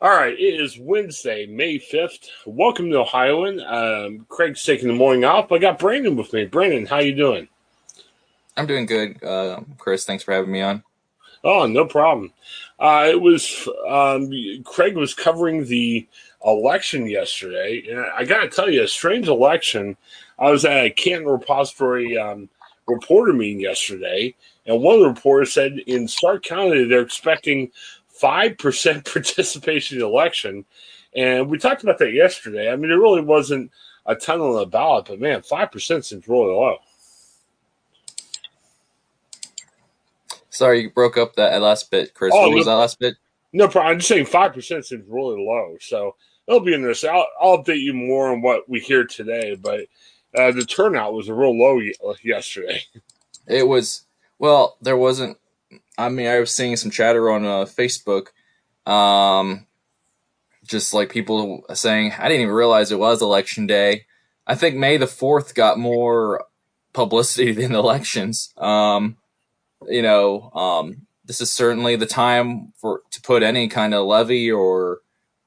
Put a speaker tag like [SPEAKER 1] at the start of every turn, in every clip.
[SPEAKER 1] All right, it is Wednesday, May 5th. Welcome to Ohioan. Um, Craig's taking the morning off. I got Brandon with me. Brandon, how you doing?
[SPEAKER 2] I'm doing good, uh, Chris. Thanks for having me on.
[SPEAKER 1] Oh, no problem. Uh, it was um, Craig was covering the election yesterday, and I got to tell you, a strange election. I was at a Canton Repository um, reporter meeting yesterday, and one of the reporters said in Stark County they're expecting five percent participation in the election, and we talked about that yesterday. I mean, there really wasn't a ton on the ballot, but man, five percent seems really low.
[SPEAKER 2] Sorry, you broke up that last bit, Chris.
[SPEAKER 1] Oh,
[SPEAKER 2] what was that last bit?
[SPEAKER 1] No problem. I'm just saying five percent seems really low, so it'll be interesting. I'll, I'll update you more on what we hear today, but uh, the turnout was a real low yesterday.
[SPEAKER 2] It was well, there wasn't. I mean, I was seeing some chatter on uh, Facebook, um, just like people saying, "I didn't even realize it was election day." I think May the fourth got more publicity than elections. Um, you know, um, this is certainly the time for to put any kind of levy or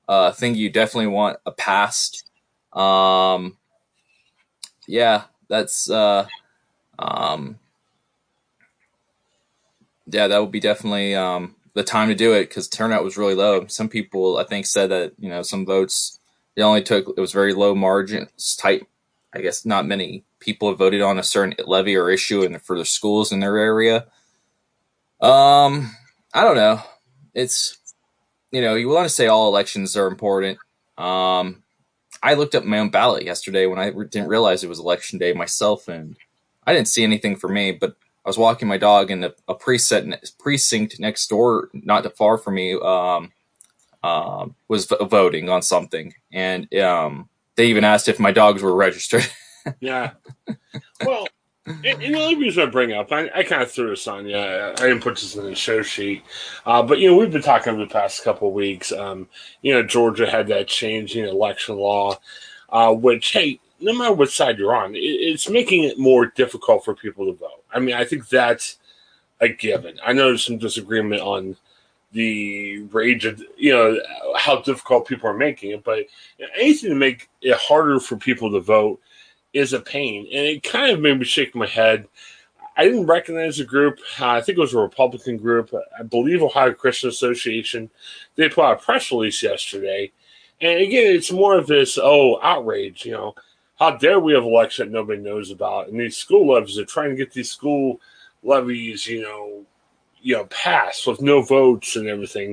[SPEAKER 2] uh, thing you definitely want a passed. Um, yeah, that's uh, um, yeah, that would be definitely um, the time to do it because turnout was really low. Some people, I think, said that you know some votes they only took it was very low margins, tight. I guess not many people voted on a certain levy or issue in for the schools in their area. Um, I don't know. It's you know you want to say all elections are important. Um, I looked up my own ballot yesterday when I re- didn't realize it was election day myself, and I didn't see anything for me. But I was walking my dog, and a, a preset precinct next door, not too far from me, um, um, was v- voting on something, and um, they even asked if my dogs were registered.
[SPEAKER 1] Yeah. Well, and, and the other reason I bring up, I, I kind of threw this on you. I, I didn't put this in the show sheet, uh, but you know we've been talking over the past couple of weeks. Um, you know, Georgia had that change in election law, uh, which hey, no matter what side you're on, it, it's making it more difficult for people to vote. I mean, I think that's a given. I know there's some disagreement on the rage of you know how difficult people are making it, but anything to make it harder for people to vote is a pain. And it kind of made me shake my head. I didn't recognize the group. Uh, I think it was a Republican group. I believe Ohio Christian Association. They put out a press release yesterday. And again, it's more of this, oh, outrage, you know. How dare we have election that nobody knows about? And these school levies are trying to get these school levies, you know, you know, passed with no votes and everything.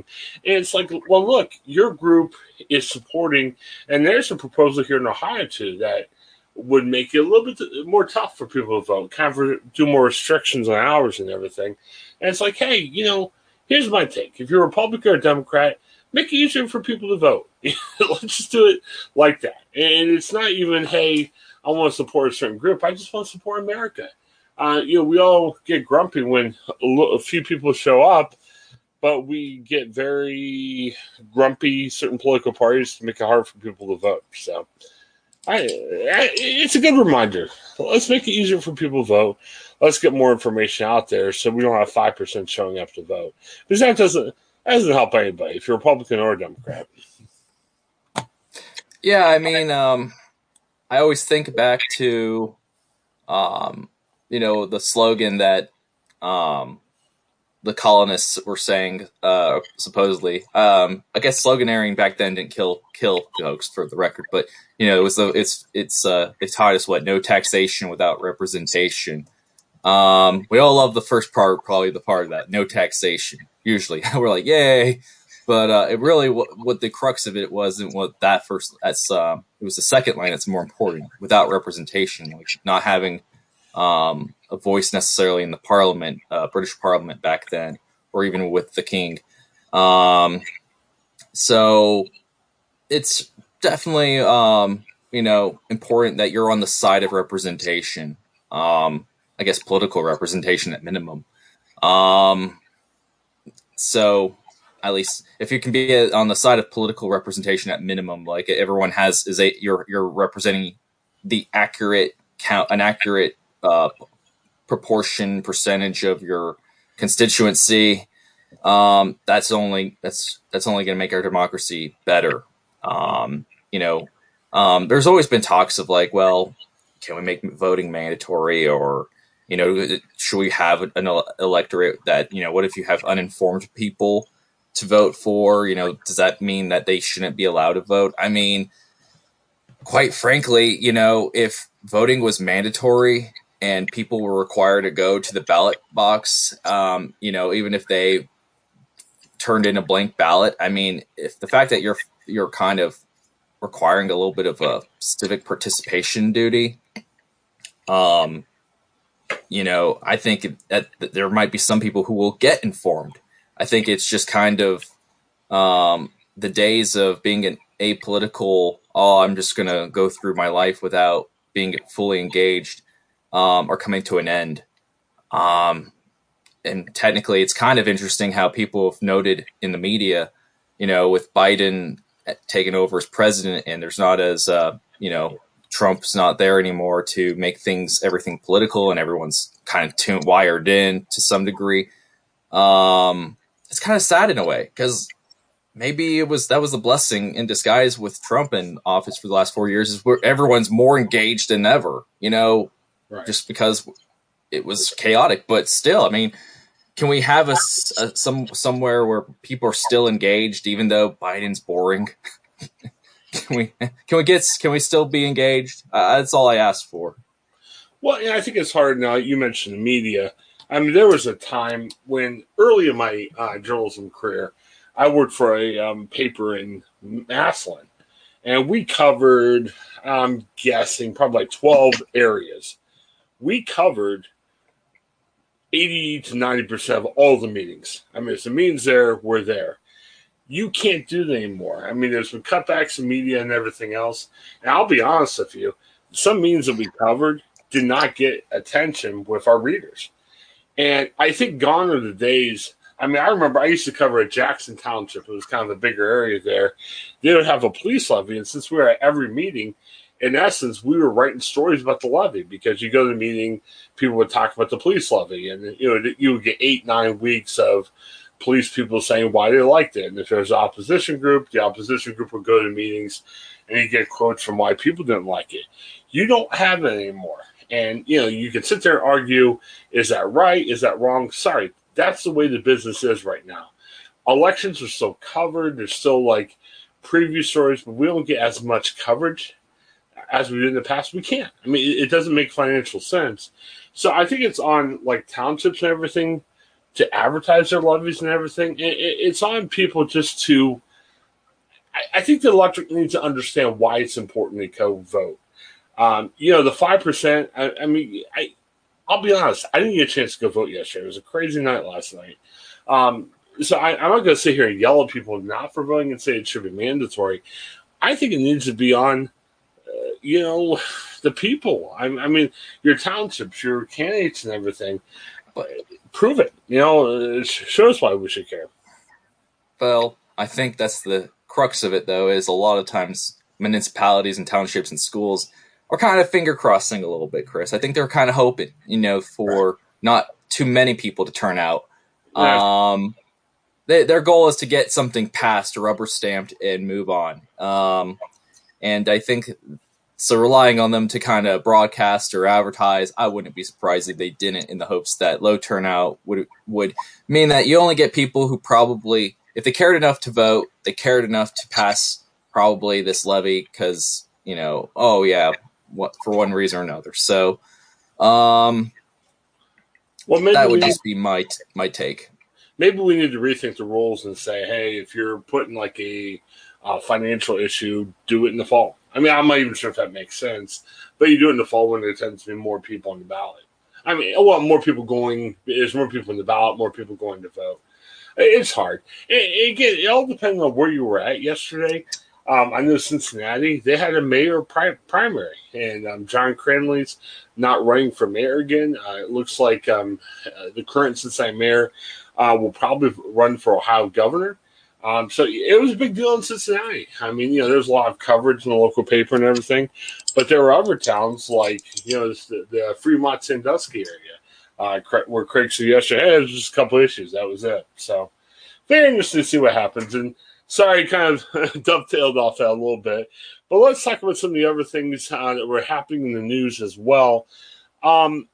[SPEAKER 1] And it's like, well, look, your group is supporting, and there's a proposal here in Ohio too that would make it a little bit more tough for people to vote, kind of do more restrictions on hours and everything. And it's like, hey, you know, here's my take. If you're a Republican or Democrat, make it easier for people to vote. Let's just do it like that. And it's not even, hey, I want to support a certain group. I just want to support America. Uh, you know, we all get grumpy when a, few people show up, but we get very grumpy certain political parties to make it hard for people to vote. So, I, I, it's a good reminder. Let's make it easier for people to vote. Let's get more information out there so we don't have five percent showing up to vote because that doesn't doesn't help anybody if you're Republican or Democrat.
[SPEAKER 2] Yeah, I mean, um, I always think back to, um, you know, the slogan that um, the colonists were saying, uh, supposedly. Um, I guess sloganeering back then didn't kill kill folks for the record, but you know, it was the it's it's uh it taught us what no taxation without representation. Um, we all love the first part, probably the part of that no taxation. Usually, we're like, yay! But uh, it really what, what the crux of it wasn't what that first. That's uh, it was the second line that's more important. Without representation, like not having um, a voice necessarily in the Parliament, uh, British Parliament back then, or even with the King. Um, so it's definitely um, you know important that you're on the side of representation. Um, I guess political representation at minimum. Um, so at least if you can be on the side of political representation at minimum, like everyone has is a you're you're representing the accurate count, an accurate uh, proportion percentage of your constituency. Um, that's only that's that's only going to make our democracy better. Um, you know, um, there's always been talks of like, well, can we make voting mandatory or you know should we have an electorate that you know what if you have uninformed people to vote for you know does that mean that they shouldn't be allowed to vote i mean quite frankly you know if voting was mandatory and people were required to go to the ballot box um, you know even if they turned in a blank ballot i mean if the fact that you're you're kind of requiring a little bit of a civic participation duty. Um, you know, I think that, there might be some people who will get informed. I think it's just kind of um, the days of being an apolitical. Oh, I'm just going to go through my life without being fully engaged um, are coming to an end. Um, and technically, it's kind of interesting how people have noted in the media, you know, with Biden taking over as president, and there's not as uh, you know Trump's not there anymore to make things everything political, and everyone's kind of tuned, wired in to some degree. Um, it's kind of sad in a way because maybe it was that was a blessing in disguise with Trump in office for the last four years, is where everyone's more engaged than ever. You know, right. just because it was chaotic, but still, I mean, can we have a, a, some somewhere where people are still engaged even though Biden's boring? can we can we get can we still be engaged? Uh, that's all I asked for.
[SPEAKER 1] Well, yeah, I think it's hard now. You mentioned the media. I mean, there was a time when early in my uh, journalism career, I worked for a um, paper in Massillon, and we covered, I'm guessing, probably like 12 areas. We covered 80 to 90% of all the meetings. I mean, if the meetings there, we're there. You can't do that anymore. I mean, there's been cutbacks in media and everything else. And I'll be honest with you, some means that we covered did not get attention with our readers. And I think gone are the days. I mean, I remember I used to cover a Jackson Township. It was kind of the bigger area there. They would have a police levy. And since we were at every meeting, in essence, we were writing stories about the levy because you go to the meeting, people would talk about the police levy, and you know you would get eight nine weeks of police people saying why they liked it, and if there's an opposition group, the opposition group would go to meetings, and you get quotes from why people didn't like it. You don't have it anymore, and you know you can sit there and argue: is that right? Is that wrong? Sorry, that's the way the business is right now. Elections are still covered. There's still like preview stories, but we don't get as much coverage as we did in the past, we can't. I mean, it, it doesn't make financial sense. So I think it's on like townships and everything to advertise their levies and everything. It, it, it's on people just to. I, think the electric needs to understand why it's important to go vote. Um, you know, the five percent. I, I, mean, I. I'll be honest. I didn't get a chance to go vote yesterday. It was a crazy night last night. Um, so I, am not going to sit here and yell at people not for voting and say it should be mandatory. I think it needs to be on you know, the people. I, I, mean, your townships, your candidates, and everything. But prove it. You know, it shows why we should care.
[SPEAKER 2] Well, I think that's the crux of it, though. Is a lot of times municipalities and townships and schools are kind of finger crossing a little bit, Chris. I think they're kind of hoping, you know, for right. not too many people to turn out. Um, they, their goal is to get something passed, rubber stamped, and move on. Um, and I think So relying on them to kind of broadcast or advertise, I wouldn't be surprised if they didn't, in the hopes that low turnout would would mean that you only get people who probably, if they cared enough to vote, they cared enough to pass probably this levy because you know, oh yeah, what for one reason or another. So, um, well, maybe that would just be my my take.
[SPEAKER 1] Maybe we need to rethink the rules and say, hey, if you're putting like a uh, financial issue, do it in the fall. I mean, I'm not even sure if that makes sense, but you do it in the fall when there tends to be more people on the ballot. I mean, well, more people going, there's more people in the ballot, more people going to vote. It's hard. It, again, it all depends on where you were at yesterday. Um, I know Cincinnati, they had a mayor pri- primary, and um, John Cranley's not running for mayor again. Uh, it looks like um, uh, the current Cincinnati mayor uh, will probably run for Ohio governor. Um, so it was a big deal in Cincinnati. I mean, you know, there's a lot of coverage in the local paper and everything, but there were other towns like, you know, the, the Fremont Sandusky area, uh, where Craig yesterday, hey, there's just a couple issues. That was it. So very interesting to see what happens. And sorry, kind of dovetailed off that a little bit, but let's talk about some of the other things uh, that were happening in the news as well. Um,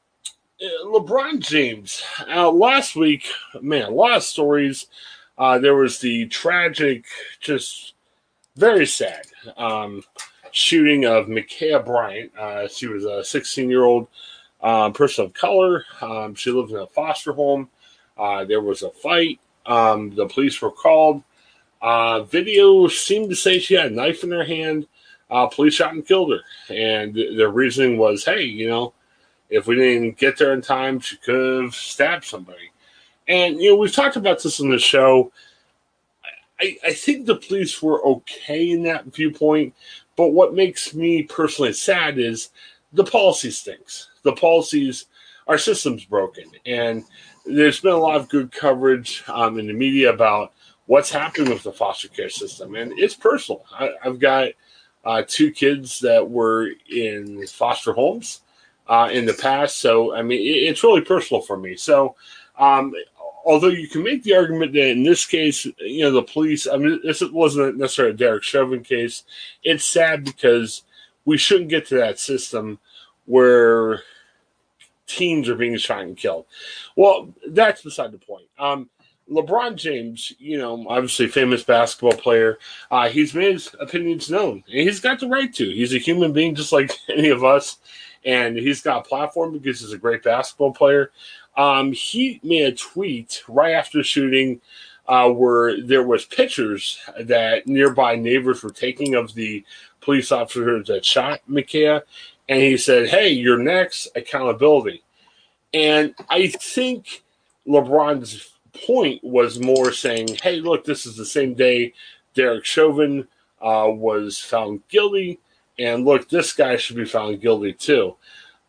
[SPEAKER 1] LeBron James, uh, last week, man, a lot of stories uh, there was the tragic, just very sad um, shooting of Ma'Khia Bryant. Uh, she was a 16 year old um, person of color. Um, she lived in a foster home. Uh, there was a fight. Um, the police were called. Uh, video seemed to say she had a knife in her hand. Uh, police shot and killed her. And the reasoning was hey, you know, if we didn't get there in time, she could have stabbed somebody. And you know, we've talked about this on the show. I, I think the police were okay in that viewpoint, but what makes me personally sad is the policy stinks. The policies, our system's broken, and there's been a lot of good coverage um, in the media about what's happening with the foster care system, and it's personal. I, have got uh, two kids that were in foster homes uh, in the past, so I mean, it, it's really personal for me. So um, although you can make the argument that in this case, you know, the police, I mean, this wasn't necessarily a Derek Chauvin case. It's sad because we shouldn't get to that system where teens are being shot and killed. Well, that's beside the point. Um, LeBron James, you know, obviously famous basketball player, uh, he's made his opinions known, and he's got the right to. He's a human being just like any of us, and he's got a platform because he's a great basketball player. Um, he made a tweet right after shooting uh, where there was pictures that nearby neighbors were taking of the police officers that shot Ma'Khia, and he said, "Hey, you're next. Accountability." And I think LeBron's point was more saying, "Hey, look, this is the same day Derek Chauvin uh, was found guilty, and look, this guy should be found guilty too."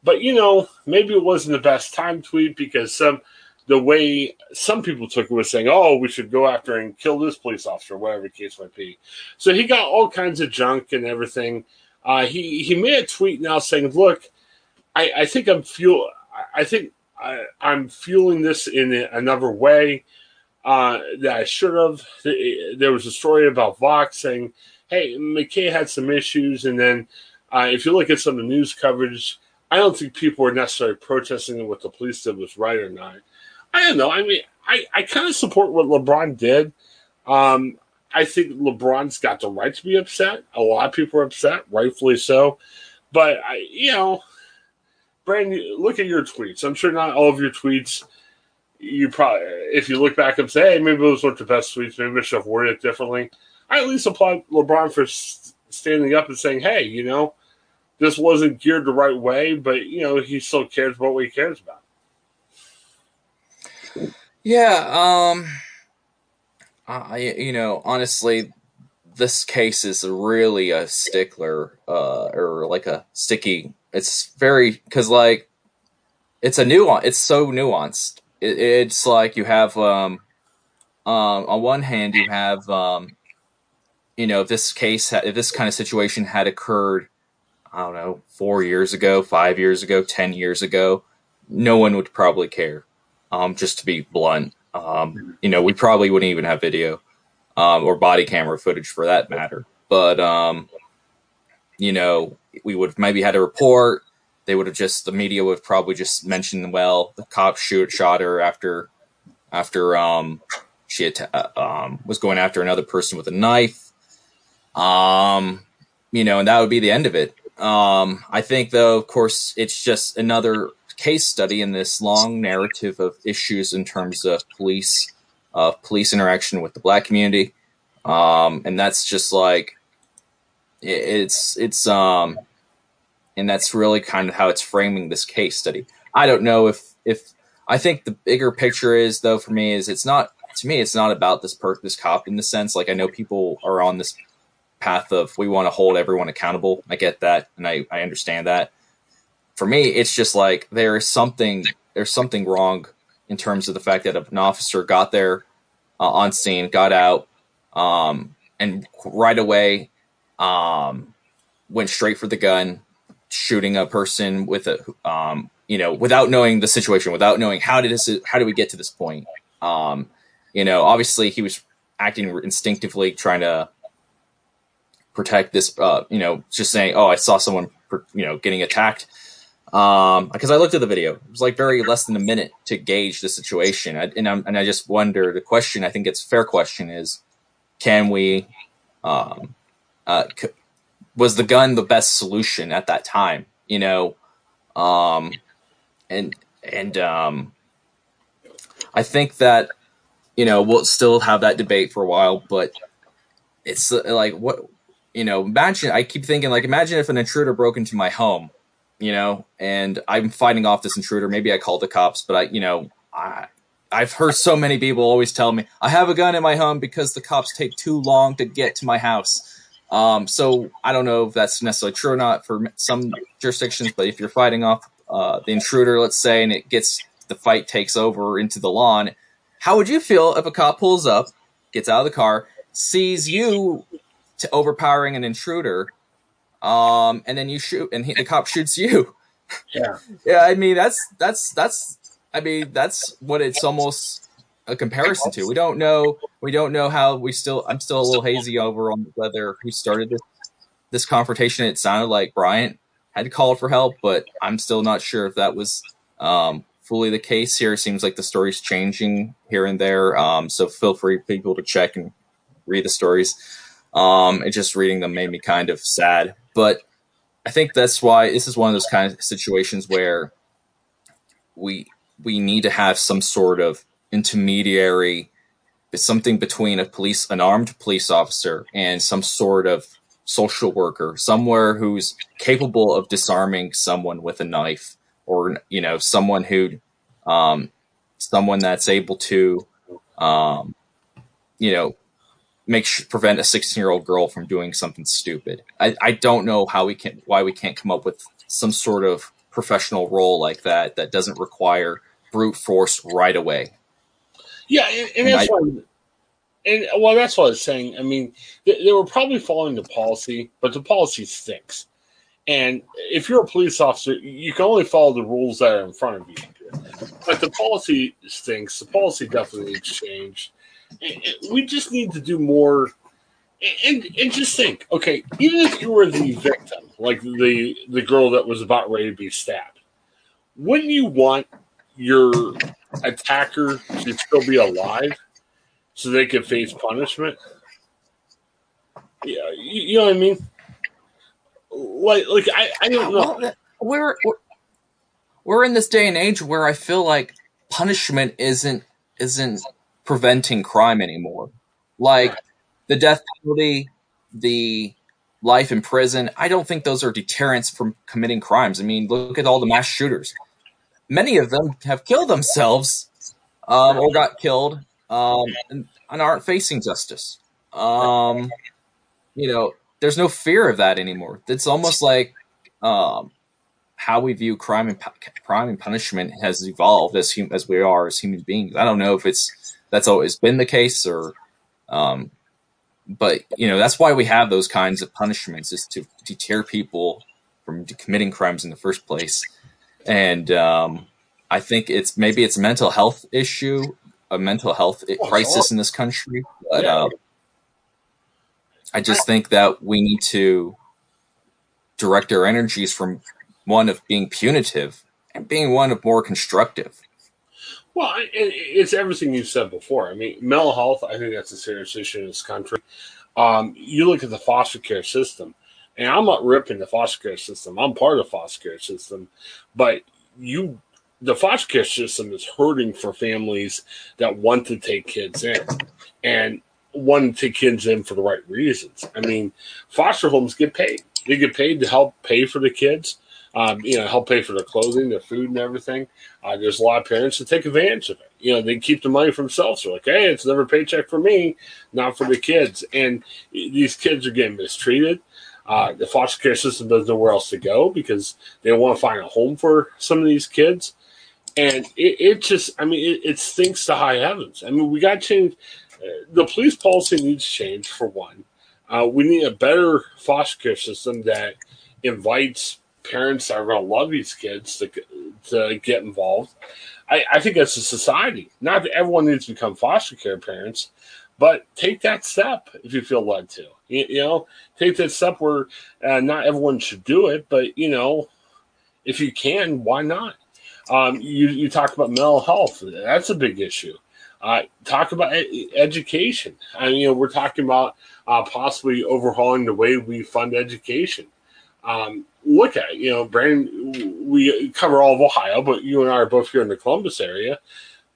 [SPEAKER 1] But you know, maybe it wasn't the best time tweet because some the way some people took it was saying, "Oh, we should go after and kill this police officer," whatever the case might be. So he got all kinds of junk and everything. Uh, he he made a tweet now saying, "Look, I, I think I'm fuel. I think I, am fueling this in another way uh, that I should have." There was a story about Vox saying, "Hey, Ma'Khia had some issues," and then uh, if you look at some of the news coverage I don't think people were necessarily protesting what the police did was right or not. I don't know. I mean, I, I kind of support what LeBron did. Um, I think LeBron's got the right to be upset. A lot of people are upset, rightfully so. But I, you know, Brandon, look at your tweets. I'm sure not all of your tweets. You probably, if you look back and say, "Hey, maybe those weren't the best tweets. Maybe I should have worded it differently." I at least applaud LeBron for standing up and saying, "Hey, you know, this wasn't geared the right way, but you know he still cares about what he cares about.
[SPEAKER 2] Yeah, um, I you know honestly, this case is really a stickler, uh, or like a sticky. It's very because like it's a nuance. It's so nuanced. It, it's like you have um, um, on one hand you have um, you know if this case if this kind of situation had occurred I don't know, four years ago, five years ago, 10 years ago, no one would probably care. Um, just to be blunt, um, you know, we probably wouldn't even have video, um, or body camera footage for that matter. But, um, you know, we would have maybe had a report. They would have just the media would probably just mentioned, well, the cop shoot shot her after after um she uh, um was going after another person with a knife. Um, you know, and that would be the end of it. Um, I think though, of course, it's just another case study in this long narrative of issues in terms of police, uh, police interaction with the black community. Um, and that's just like, it's, it's, um, and that's really kind of how it's framing this case study. I don't know if, if, I think the bigger picture is though for me is it's not, to me, it's not about this per this cop in the sense, like I know people are on this path of we want to hold everyone accountable. I get that, and I, I understand that. For me, it's just like there is something there's something wrong in terms of the fact that an officer got there uh, on scene, got out, um, and right away um, went straight for the gun, shooting a person with a um, you know without knowing the situation, without knowing how did this how did we get to this point. Um, you know, obviously he was acting instinctively, trying to protect this. Uh, you know, just saying, "Oh, I saw someone, you know, getting attacked." Um, because I looked at the video, it was like very less than a minute to gauge the situation, I, and, and I just wonder. The question, I think it's fair question, is can we? Um, uh, c- was the gun the best solution at that time? You know, um, and and um, I think that you know we'll still have that debate for a while, but it's like what you know, imagine I keep thinking like imagine if an intruder broke into my home, you know, and I'm fighting off this intruder. Maybe I call the cops, but I, you know, I I've heard so many people always tell me I have a gun in my home because the cops take too long to get to my house. Um, so I don't know if that's necessarily true or not for some jurisdictions, but if you're fighting off uh, the intruder, let's say, and it gets the fight takes over into the lawn, how would you feel if a cop pulls up, gets out of the car, sees you to overpowering an intruder, um, and then you shoot, and he, the cop shoots you.
[SPEAKER 1] Yeah,
[SPEAKER 2] yeah. I mean, that's that's that's. I mean, that's what it's almost a comparison to. We don't know. We don't know how. We still. I'm still a little hazy over on whether who started this this confrontation. It sounded like Bryant had called for help, but I'm still not sure if that was um, fully the case here. It seems like the story's changing here and there. Um, so feel free people to check and read the stories. Um, and just reading them made me kind of sad. But I think that's why this is one of those kind of situations where we we need to have some sort of intermediary, something between a police, an armed police officer, and some sort of social worker, somewhere who's capable of disarming someone with a knife, or you know, someone who, um, someone that's able to, um, you know, make prevent a 16 year old girl from doing something stupid. I, I don't know how we can why we can't come up with some sort of professional role like that that doesn't require brute force right away.
[SPEAKER 1] Yeah, and, and, and that's I, why. And well, that's what I was saying. I mean, they, they were probably following the policy, but the policy stinks. And if you're a police officer, you can only follow the rules that are in front of you. But the policy stinks. The policy definitely needs changed we just need to do more and and just think okay even if you were the victim like the the girl that was about ready to be stabbed wouldn't you want your attacker to still be alive so they could face punishment? Yeah you, you know what i mean? Like like i, I don't know.
[SPEAKER 2] Well, we're, we're we're in this day and age where i feel like punishment isn't isn't preventing crime anymore. Like the death penalty, the life in prison, I don't think those are deterrents from committing crimes. I mean, look at all the mass shooters. Many of them have killed themselves um, or got killed um, and, and, aren't facing justice. Um, you know, there's no fear of that anymore. It's almost like um, how we view crime and crime and punishment has evolved as hum- as we are as human beings. I don't know if it's that's always been the case or um, but you know that's why we have those kinds of punishments is to deter people from committing crimes in the first place. And um, i think it's maybe it's a mental health issue a mental health oh, crisis in this country but uh, i just think that we need to direct our energies from one of being punitive and being one of more constructive.
[SPEAKER 1] Well, it's everything you've said before. I mean, mental health, I think that's a serious issue in this country. Um, you look at the foster care system, and I'm not ripping the foster care system. I'm part of the foster care system, but you, the foster care system is hurting for families that want to take kids in, and want to take kids in for the right reasons. I mean, foster homes get paid. They get paid to help pay for the kids um, you know, help pay for their clothing, their food, and everything. Uh, there's a lot of parents that take advantage of it. You know, they keep the money for themselves. They're like, hey, it's never paycheck for me, not for the kids. And these kids are getting mistreated. Uh, the foster care system doesn't know where else to go because they want to find a home for some of these kids. And it, it just, I mean, it, it, stinks to high heavens. I mean, we got to change. Uh, the police policy needs change, for one. Uh, we need a better foster care system that invites parents are going to love these kids to, to get involved. I, I think as a society, not that everyone needs to become foster care parents, but take that step if you feel led to. You, you know, take that step where uh, not everyone should do it, but you know, if you can, why not? Um, you you talk about mental health. That's a big issue. Uh, talk about ed- education. I mean, you know, we're talking about uh, possibly overhauling the way we fund education. Um, look at. You know, Brandon, we cover all of Ohio, but you and I are both here in the Columbus area.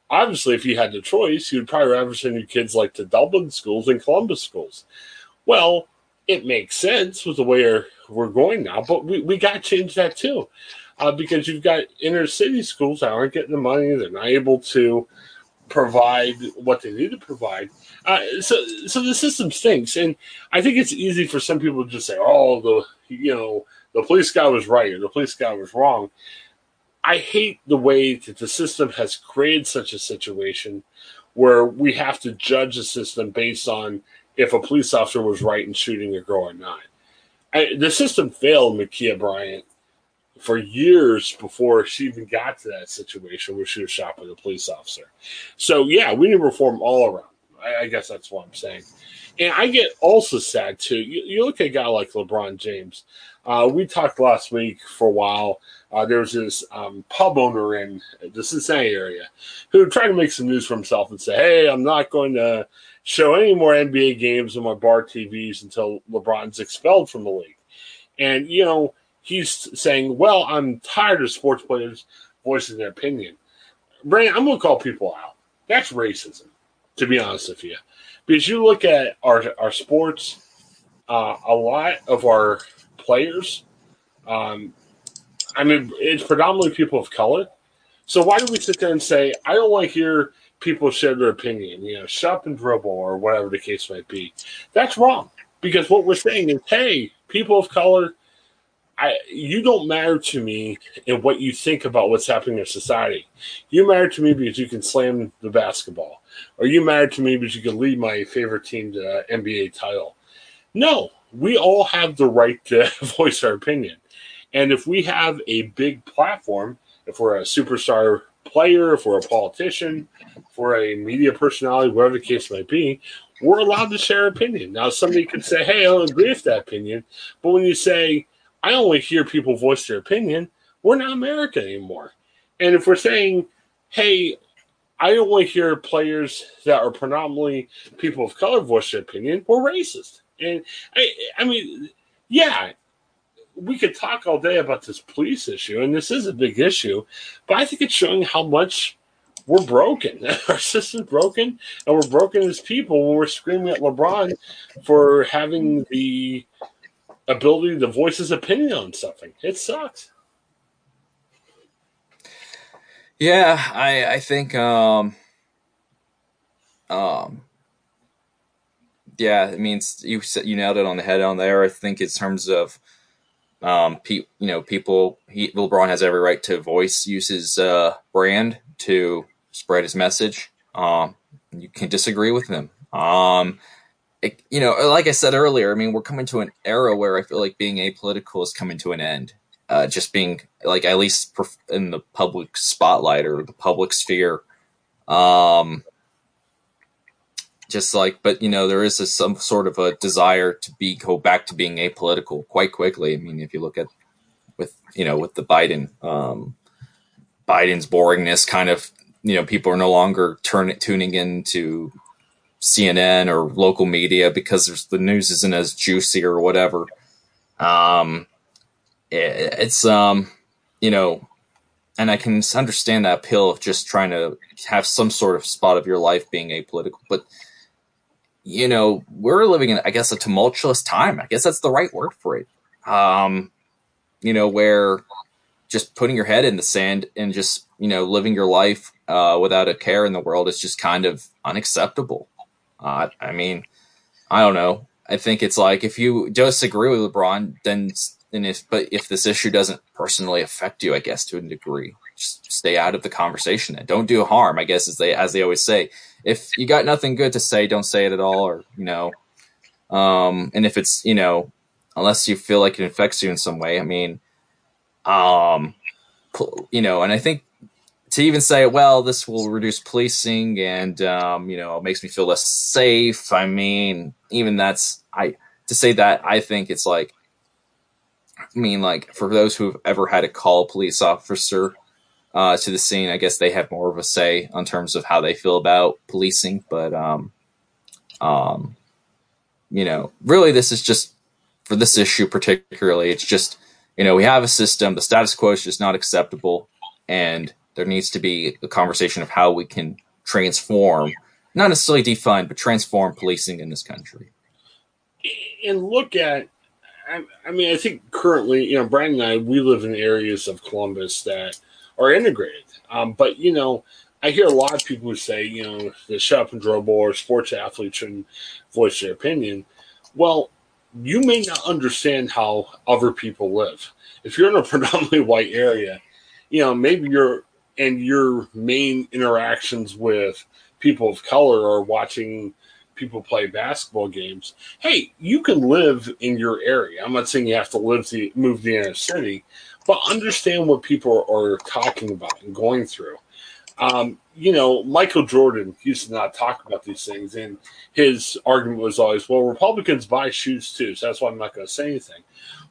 [SPEAKER 1] Obviously, if you had the choice, you'd probably rather send your kids like to Dublin schools and Columbus schools. Well, it makes sense with the way we're going now, but we, we got to change that too. Uh, because you've got inner city schools that aren't getting the money, they're not able to provide what they need to provide. Uh, so, so the system stinks, and I think it's easy for some people to just say, "Oh, the you know the police guy was right or the police guy was wrong. I hate the way that the system has created such a situation where we have to judge the system based on if a police officer was right in shooting a girl or not. I, the system failed Ma'Khia Bryant for years before she even got to that situation where she was shot by the police officer. So yeah, we need reform all around. I, I guess that's what I'm saying. And I get also sad too. You, you look at a guy like LeBron James. Uh, we talked last week for a while. Uh, there was this um, pub owner in the Cincinnati area who tried to make some news for himself and say, "Hey, I'm not going to show any more NBA games on my bar TVs until LeBron's expelled from the league." And you know, he's saying, "Well, I'm tired of sports players voicing their opinion." Brandon, I'm going to call people out. That's racism, to be honest with you, because you look at our our sports. Uh, a lot of our players. Um, I mean, it's predominantly people of color. So why do we sit there and say, I don't want to hear people share their opinion, you know, shop and dribble or whatever the case might be? That's wrong. Because what we're saying is, hey, people of color, I, you don't matter to me in what you think about what's happening in society. You matter to me because you can slam the basketball, or you matter to me because you can lead my favorite team to NBA title. No, we all have the right to voice our opinion. And if we have a big platform, if we're a superstar player, if we're a politician, we're a media personality, whatever the case might be, we're allowed to share opinion. Now, somebody could say, hey, I don't agree with that opinion. But when you say, I only hear people voice their opinion, we're not America anymore. And if we're saying, hey, I to hear players that are predominantly people of color voice their opinion, we're racist. And I, I mean, yeah, we could talk all day about this police issue, and this is a big issue, but I think it's showing how much we're broken. Our system's broken, and we're broken as people when we're screaming at LeBron for having the ability to voice his opinion on something. It sucks.
[SPEAKER 2] Yeah, I I think um um yeah, it means you you nailed it on the head on there. I think in terms of um, pe- you know, people, he, LeBron has every right to voice, use his uh, brand to spread his message. Um, you can disagree with him. Um, it, you know, like I said earlier, I mean, we're coming to an era where I feel like being apolitical is coming to an end. Uh, just being like at least in the public spotlight or the public sphere. Um, just like, but you know, there is a, some sort of a desire to be go back to being apolitical quite quickly. I mean, if you look at with you know with the Biden um, Biden's boringness, kind of you know, people are no longer turning tuning into CNN or local media because the news isn't as juicy or whatever. Um, it, it's um, you know, and I can understand that appeal of just trying to have some sort of spot of your life being apolitical, but you know, we're living in, I guess, a tumultuous time. I guess that's the right word for it. Um, you know, where just putting your head in the sand and just, you know, living your life uh, without a care in the world is just kind of unacceptable. Uh, I mean, I don't know. I think it's like if you disagree with LeBron, then and if but if this issue doesn't personally affect you, I guess to a degree, just stay out of the conversation and don't do harm. I guess as they as they always say, if you got nothing good to say, don't say it at all, or you know, um, and if it's you know, unless you feel like it affects you in some way, I mean, um, you know, and I think to even say, well, this will reduce policing and um, you know, it makes me feel less safe. I mean, even that's I to say that I think it's like I mean, like for those who've ever had to call a police officer uh, to the scene, I guess they have more of a say on terms of how they feel about policing. But, um, um, you know, really, this is just for this issue particularly. It's just you know we have a system. The status quo is just not acceptable, and there needs to be a conversation of how we can transform, not necessarily defund, but transform policing in this country.
[SPEAKER 1] And look at I, mean, I think currently, you know, Brian and I, we live in areas of Columbus that are integrated. Um, but, you know, I hear a lot of people who say, you know, the shut up and dribble or sports athletes shouldn't voice their opinion. Well, you may not understand how other people live. If you're in a predominantly white area, you know, maybe your and your main interactions with people of color are watching people play basketball games. Hey, you can live in your area. I'm not saying you have to live to move to the inner city, but understand what people are talking about and going through. Um, you know, Michael Jordan used to not talk about these things, and his argument was always, "Well, Republicans buy shoes too, so that's why I'm not going to say anything."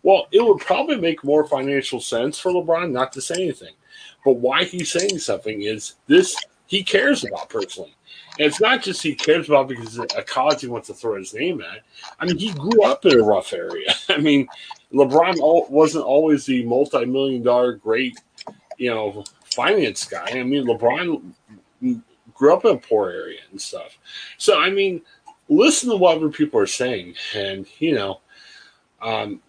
[SPEAKER 1] Well, it would probably make more financial sense for LeBron not to say anything. But why he's saying something is this he cares about personally. And it's not just he cares about because a college he wants to throw his name at. I mean, he grew up in a rough area. I mean, LeBron wasn't always the multi-million dollar great, you know, finance guy. I mean, LeBron grew up in a poor area and stuff. So, I mean, listen to what other people are saying, and you know, um,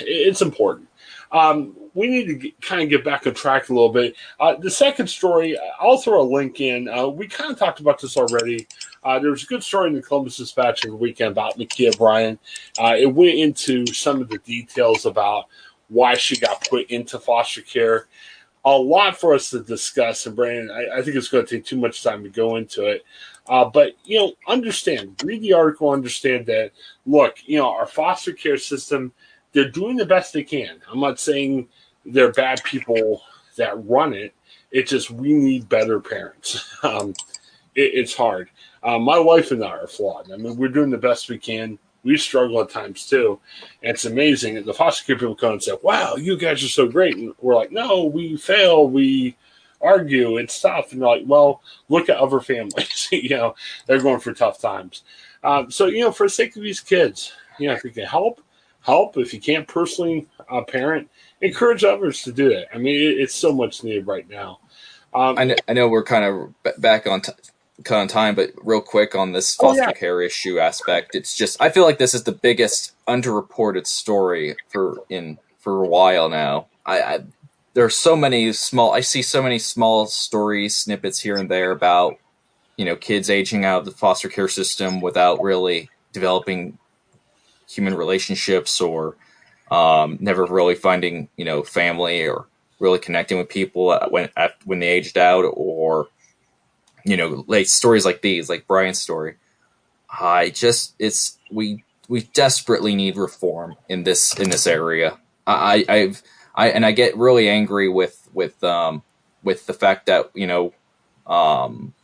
[SPEAKER 1] it's important. Um, we need to get, kind of get back on track a little bit. Uh, the second story, I'll throw a link in. Uh, we kind of talked about this already. Uh, there was a good story in the Columbus Dispatch over the weekend about Ma'Khia Bryant. Uh, it went into some of the details about why she got put into foster care. A lot for us to discuss, and Brandon, I, I think it's going to take too much time to go into it. Uh, but you know, understand, read the article, understand that. Look, you know, our foster care system they're doing the best they can. I'm not saying they're bad people that run it. It's just we need better parents. Um, it, it's hard. Uh, my wife and I are flawed. I mean, we're doing the best we can. We struggle at times too. And it's amazing. The foster care people come and say, Wow, you guys are so great. And we're like, No, we fail. We argue. It's tough. And they're like, Well, look at other families. you know, they're going for tough times. Um, so, you know, for the sake of these kids, you know, if you can help, help. If you can't personally uh, parent, encourage others to do it. I mean, it, it's so much needed right now.
[SPEAKER 2] Um, I, know, I know we're kind of back on t- on time, but real quick on this foster oh, yeah. care issue aspect, it's just I feel like this is the biggest underreported story for in for a while now. I, I there are so many small. I see so many small stories, snippets here and there about you know kids aging out of the foster care system without really developing human relationships or um, never really finding you know family or really connecting with people when when they aged out or you know like stories like these like Bryant's story I just it's we we desperately need reform in this in this area. I I've I and I get really angry with with um with the fact that you know um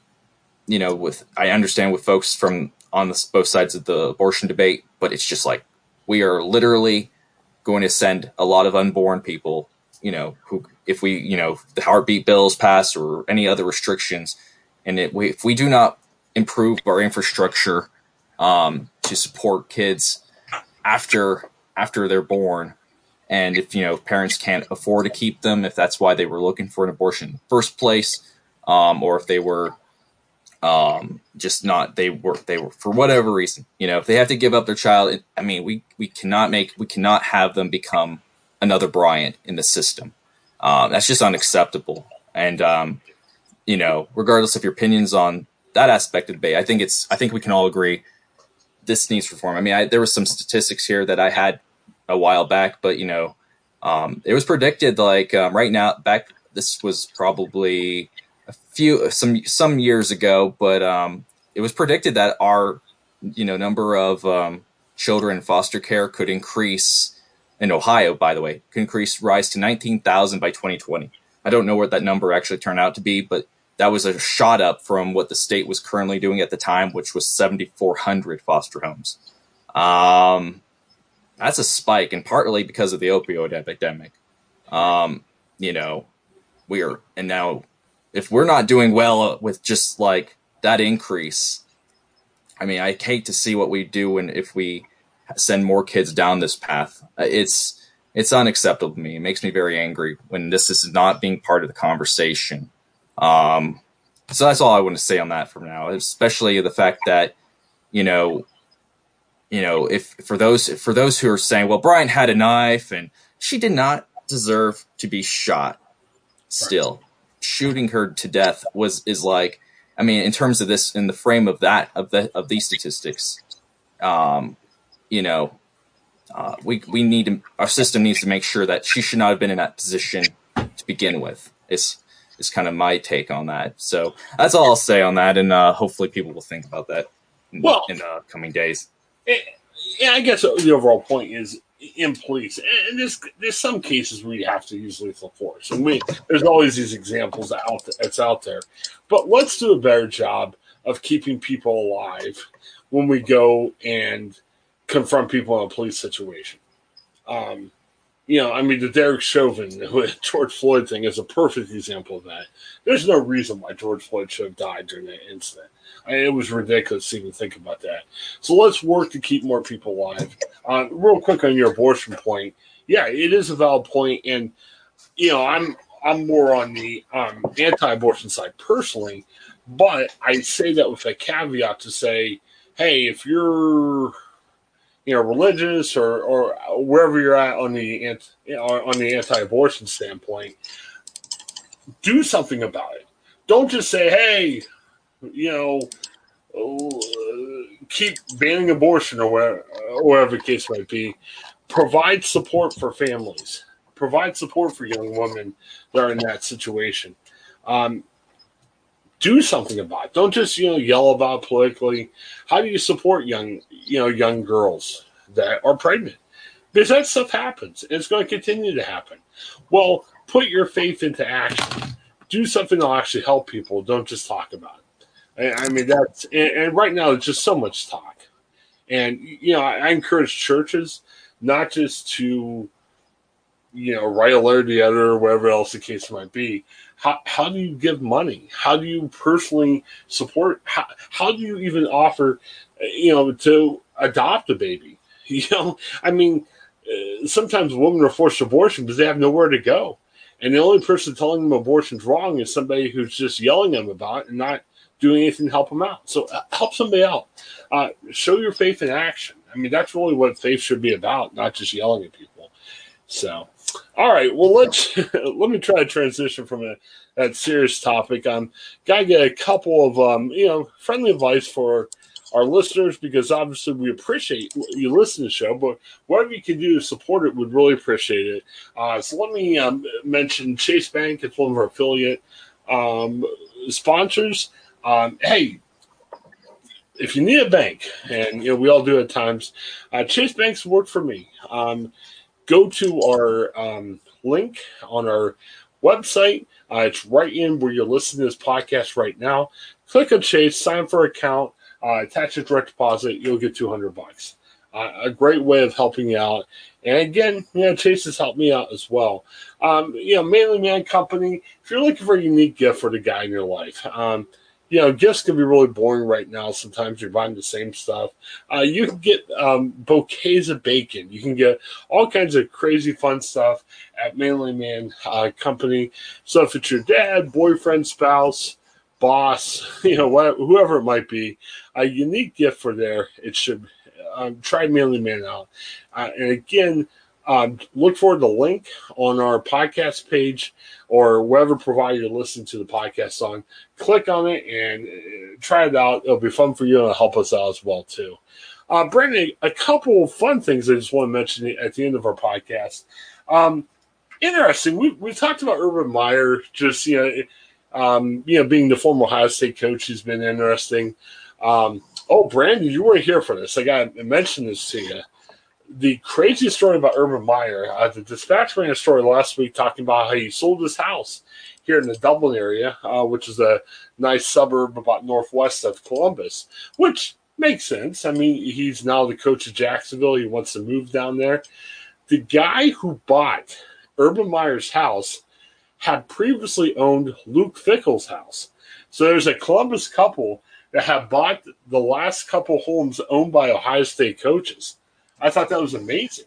[SPEAKER 2] you know with I understand with folks from on the, both sides of the abortion debate, but it's just like we are literally going to send a lot of unborn people, you know, who if we, you know, the heartbeat bills pass or any other restrictions, and it, we, if we do not improve our infrastructure um, to support kids after after they're born, and if you know parents can't afford to keep them, if that's why they were looking for an abortion in the first place, um, or if they were um, just not they were they were for whatever reason, you know, if they have to give up their child, I mean, we we cannot make we cannot have them become another Bryant in the system. Um, that's just unacceptable. And um, you know, regardless of your opinions on that aspect of debate, I think it's I think we can all agree this needs reform. I mean, I, there was some statistics here that I had a while back, but you know, um, it was predicted like um, right now back. This was probably a few some some years ago, but um, it was predicted that our you know number of um, children in foster care could increase in Ohio. By the way, could increase rise to nineteen thousand by twenty twenty. I don't know what that number actually turned out to be, but that was a shot up from what the state was currently doing at the time, which was 7,400 foster homes. Um, that's a spike, and partly because of the opioid epidemic. Um, you know, we are, and now if we're not doing well with just like that increase, I mean, I hate to see what we do when if we send more kids down this path. It's it's unacceptable to me. It makes me very angry when this is not being part of the conversation. Um, so that's all I want to say on that for now, especially the fact that, you know, you know, if for those for those who are saying, well, Bryant had a knife and she did not deserve to be shot. Still, right. shooting her to death was is like, I mean, in terms of this, in the frame of that of the of these statistics, um, you know, uh, we we need to, our system needs to make sure that she should not have been in that position to begin with. It's is kind of my take on that. So that's all I'll say on that, and uh, hopefully people will think about that in, well, in uh, coming days.
[SPEAKER 1] It, yeah, I guess the overall point is in police, and there's there's some cases where you have to use lethal force, and we there's always these examples out that's out there, but let's do a better job of keeping people alive when we go and confront people in a police situation. Um, you know, I mean, the Derek Chauvin, George Floyd thing is a perfect example of that. There's no reason why George Floyd should have died during that incident. I mean, it was ridiculous to even think about that. So let's work to keep more people alive. Uh, real quick on your abortion point, yeah, it is a valid point, and you know, I'm I'm more on the um, anti-abortion side personally, but I say that with a caveat to say, hey, if you're you know, religious or, or wherever you're at on the on the anti-abortion standpoint, do something about it. Don't just say, "Hey, you know, keep banning abortion or whatever the case might be." Provide support for families. Provide support for young women that are in that situation. Um, do something about it. Don't just you know yell about politically. How do you support young you know young girls that are pregnant? Because that stuff happens. And it's going to continue to happen. Well, put your faith into action. Do something that'll actually help people. Don't just talk about it. I mean that's and, and right now it's just so much talk. And you know, I, I encourage churches not just to you know, write a letter to the editor or whatever else the case might be. How, how do you give money? How do you personally support? How, how do you even offer, you know, to adopt a baby? You know, I mean, uh, sometimes women are forced to abortion because they have nowhere to go. And the only person telling them abortion's wrong is somebody who's just yelling at them about it and not doing anything to help them out. So uh, help somebody out. Uh, show your faith in action. I mean, that's really what faith should be about, not just yelling at people. So all right, well let's let me try to transition from a, that serious topic. Um, gotta get a couple of um, you know, friendly advice for our listeners because obviously we appreciate you listen to the show, but whatever you can do to support it, we'd really appreciate it. Uh, so let me um, mention Chase Bank. It's one of our affiliate um, sponsors. Um, hey, if you need a bank, and you know we all do at times, uh, Chase Bank's worked for me. Um, go to our um, link on our website. Uh, it's right in where you're listening to this podcast right now. Click on Chase, sign for account. uh, attach a direct deposit, you'll get 200 bucks. Uh, a great way of helping you out. And again, you know, Chase has helped me out as well. Um, you know, Manly Man Company, if you're looking for a unique gift for the guy in your life, um, you know, gifts can be really boring right now. Sometimes you're buying the same stuff. Uh, you can get um, bouquets of bacon. You can get all kinds of crazy fun stuff at Manly Man uh, Company. So if it's your dad, boyfriend, spouse, boss, you know, whoever it might be, a unique gift for there, it should um, try Manly Man out. Uh, and again, um, look for the link on our podcast page or whatever provider you're listening to the podcast on. Click on it and uh, try it out. It'll be fun for you and help us out as well too. Uh, Brandon, a couple of fun things I just want to mention at the end of our podcast. Um, interesting. We we talked about Urban Meyer, just you know, um, you know, being the former Ohio State coach has been interesting. Um, oh, Brandon, you weren't here for this. I got to mention this to you the crazy story about Urban Meyer. Uh, the Dispatch ran a story last week talking about how he sold his house here in the Dublin area, uh, which is a nice suburb about northwest of Columbus, which makes sense. I mean, he's now the coach of Jacksonville. He wants to move down there. The guy who bought Urban Meyer's house had previously owned Luke Fickell's house. So there's a Columbus couple that have bought the last couple homes owned by Ohio State coaches. I thought that was amazing.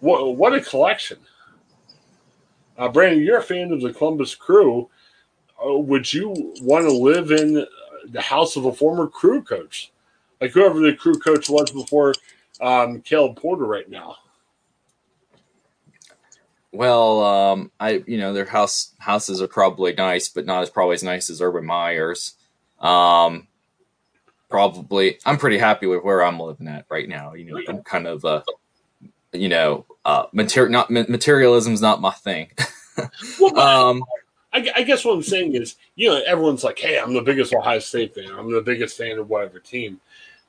[SPEAKER 1] What what a collection! Uh, Brandon, you're a fan of the Columbus Crew. Uh, would you want to live in the house of a former Crew coach, like whoever the Crew coach was before um, Caleb Porter, right now?
[SPEAKER 2] Well, um, I you know their house houses are probably nice, but not as probably as nice as Urban Meyer's. Um, probably I'm pretty happy with where I'm living at right now. You know, I'm kind of uh, you know, uh, material not materialism's not my thing.
[SPEAKER 1] well, um, I, I, guess what I'm saying is, you know, everyone's like, "Hey, I'm the biggest Ohio State fan. I'm the biggest fan of whatever team."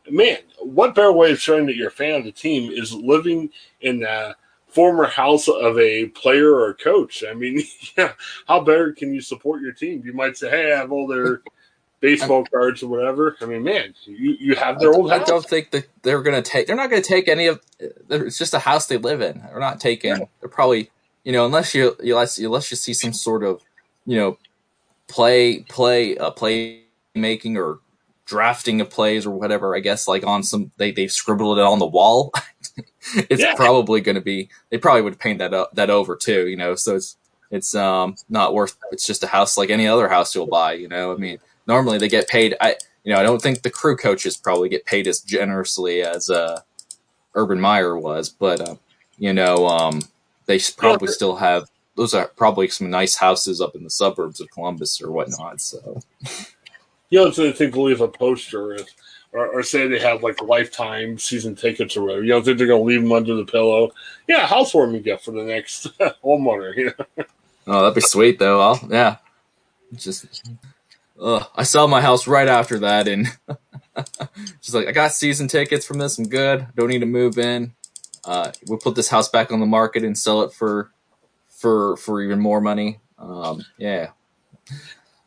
[SPEAKER 1] Man, what better way of showing that you're a fan of the team is living in the former house of a player or a coach. I mean, yeah, how better can you support your team? You might say, "Hey, I have all their baseball cards or whatever. I mean, man, you, you have their old. House.
[SPEAKER 2] I don't think that they're going to take. They're not going to take any of. It's just a house they live in. They're not taking. They're probably you know unless you unless unless you see some sort of you know play play uh, play making or drafting of plays or whatever. I guess like on some they they've scribbled it on the wall. it's yeah. probably going to be. They probably would paint that up, that over too. You know, so it's it's um not worth. It's just a house like any other house you'll buy. You know, I mean normally they get paid. I you know I don't think the crew coaches probably get paid as generously as uh, Urban Meyer was, but uh, you know um, they probably still have those are probably some nice houses up in the suburbs of Columbus or whatnot. So
[SPEAKER 1] you don't think they'll leave a poster or, or, say they have like lifetime season tickets or whatever. You don't think they're going to leave them under the pillow? Yeah, housewarming gift for the next homeowner. You know?
[SPEAKER 2] Oh, that'd be sweet though. I'll, yeah, just uh, I sell my house right after that, and she's like, "I got season tickets from this. I'm good. Don't need to move in. Uh, we'll put this house back on the market and sell it for for for even more money." Um, yeah,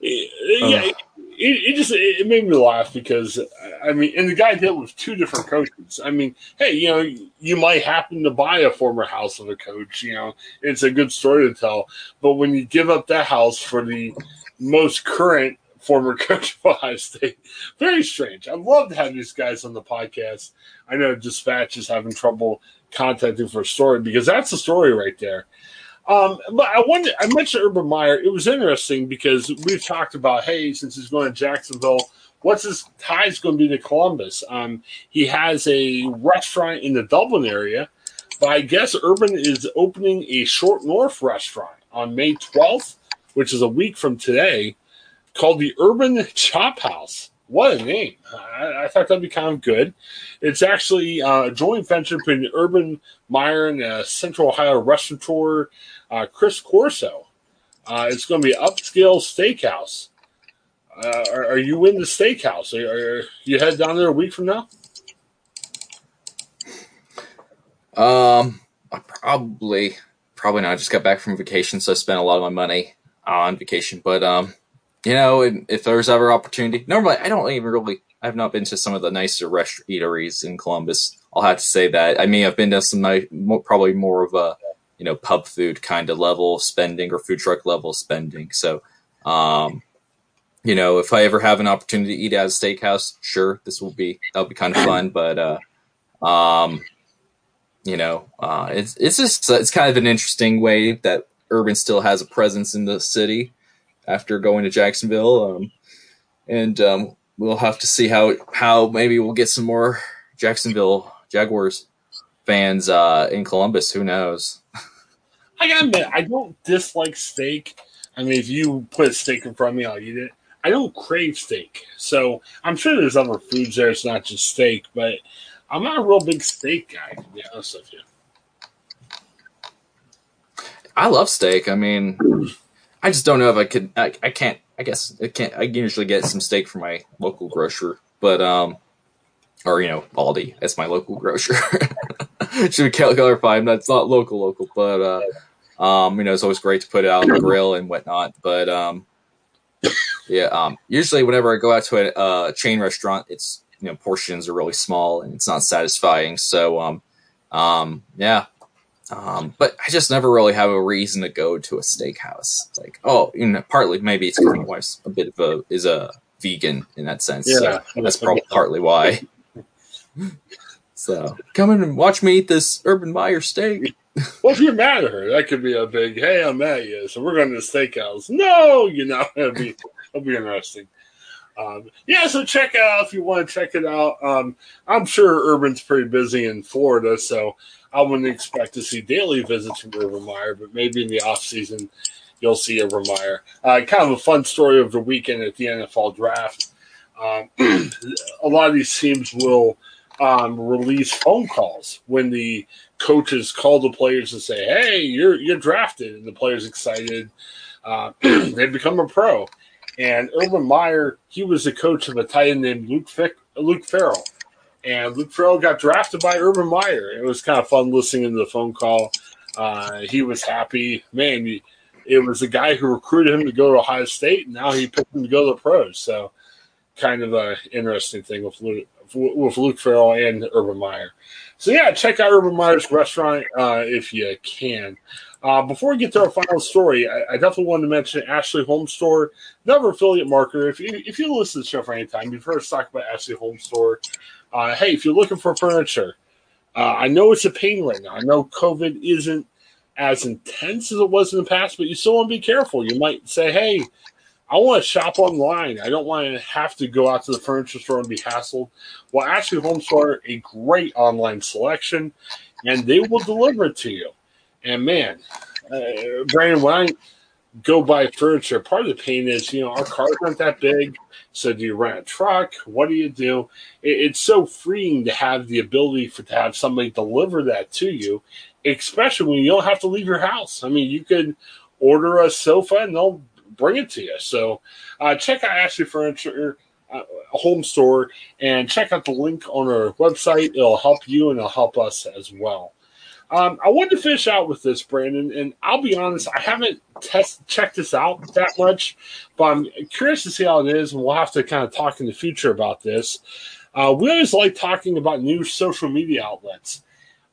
[SPEAKER 1] yeah. Uh, it, it, just it made me laugh because I mean, and the guy did with two different coaches. I mean, hey, you know, you might happen to buy a former house of a coach. You know, it's a good story to tell. But when you give up that house for the most current former coach of Ohio State. Very strange. I'd love to have these guys on the podcast. I know Dispatch is having trouble contacting for a story because that's the story right there. Um, but I wanted, I mentioned Urban Meyer. It was interesting because we've talked about, hey, since he's going to Jacksonville, what's his ties going to be to Columbus? Um, he has a restaurant in the Dublin area, but I guess Urban is opening a Short North restaurant on May 12th, which is a week from today called the Urban Chophouse. What a name! I, I thought that'd be kind of good. It's actually uh, a joint venture between Urban Meyer and uh, Central Ohio restaurateur uh, Chris Corso. Uh, it's going to be upscale steakhouse. Are, are, you in the steakhouse? Are, are, you head down there a week from now?
[SPEAKER 2] Um, I probably probably not. I just got back from vacation, so I spent a lot of my money on vacation. But um, you know, if there's ever opportunity, normally I don't even really. I've not been to some of the nicer rest eateries in Columbus. I'll have to say that. I mean, I've been to some nice, probably more of a you know pub food kind of level spending or food truck level spending. So, um, you know, if I ever have an opportunity to eat at a steakhouse, sure, this will be that'll be kind of fun. But uh, um, you know, uh, it's it's just it's kind of an interesting way that Urban still has a presence in the city after going to Jacksonville. Um, and um, we'll have to see how how maybe we'll get some more Jacksonville Jaguars fans uh, in Columbus. Who knows?
[SPEAKER 1] I gotta admit, I don't dislike steak. I mean, if you put a steak in front of me, I'll eat it. I don't crave steak, so I'm sure there's other foods there. It's not just steak, but I'm not a real big steak guy, to be honest with you.
[SPEAKER 2] I love steak. I mean, I just don't know if I could. I, I can't. I guess I can't. I usually get some steak from my local grocer, but um, or you know, Aldi. That's my local grocer. Should we clarify? That's not local, local, but uh, um, you know, it's always great to put it out on the grill and whatnot. But um, yeah, um, usually whenever I go out to a uh, chain restaurant, it's you know portions are really small and it's not satisfying. So um, um, yeah, um, but I just never really have a reason to go to a steakhouse. It's like, oh, you know, partly maybe it's because my wife's a bit of a is a vegan in that sense. Yeah, so that's probably partly why. so come in and watch me eat this Urban Meyer steak.
[SPEAKER 1] well, if you're mad at her, that could be a big, hey, I'm at you, so we're going to the steakhouse. No, you know, it'll be it'll be interesting. Um, yeah, so check it out if you want to check it out. Um, I'm sure Urban's pretty busy in Florida, so I wouldn't expect to see daily visits from Urban Meyer, but maybe in the off season you'll see Urban Meyer. Uh, kind of a fun story of the weekend at the NFL draft. Um, a lot of these teams will um, release phone calls when the coaches call the players and say, "Hey, you're you're drafted," and the players excited. Uh, they become a pro. And Urban Meyer, he was the coach of a tight end named Luke Fick, Luke Farrell and Luke Farrell got drafted by Urban Meyer. It was kind of fun listening to the phone call. Uh, he was happy. Man, he, it was the guy who recruited him to go to Ohio State, and now he picked him to go to the pros. So, kind of a interesting thing with Luke, with Luke Farrell and Urban Meyer. So yeah, check out Urban Meyer's restaurant uh, if you can. Uh, before we get to our final story, I, I, definitely wanted to mention Ashley HomeStore, another affiliate marketer. If you if you listen to the show for any time, you've heard us talk about Ashley HomeStore. Uh, hey, if you're looking for furniture, uh, I know it's a pain right now. I know COVID isn't as intense as it was in the past, but you still want to be careful. You might say, hey, I want to shop online. I don't want to have to go out to the furniture store and be hassled. Well, Ashley HomeStore, a great online selection, and they will deliver it to you. And man, uh, Brandon, when I go buy furniture, part of the pain is, you know, our cars aren't that big. So do you rent a truck? What do you do? It's so freeing to have the ability for to have somebody deliver that to you, especially when you don't have to leave your house. I mean, you could order a sofa and they'll bring it to you. So uh, check out Ashley Furniture uh, Home Store and check out the link on our website. It'll help you and it'll help us as well. Um, I wanted to finish out with this, Brandon, and I'll be honest, I haven't test checked this out that much, but I'm curious to see how it is, and we'll have to kind of talk in the future about this. Uh, we always like talking about new social media outlets.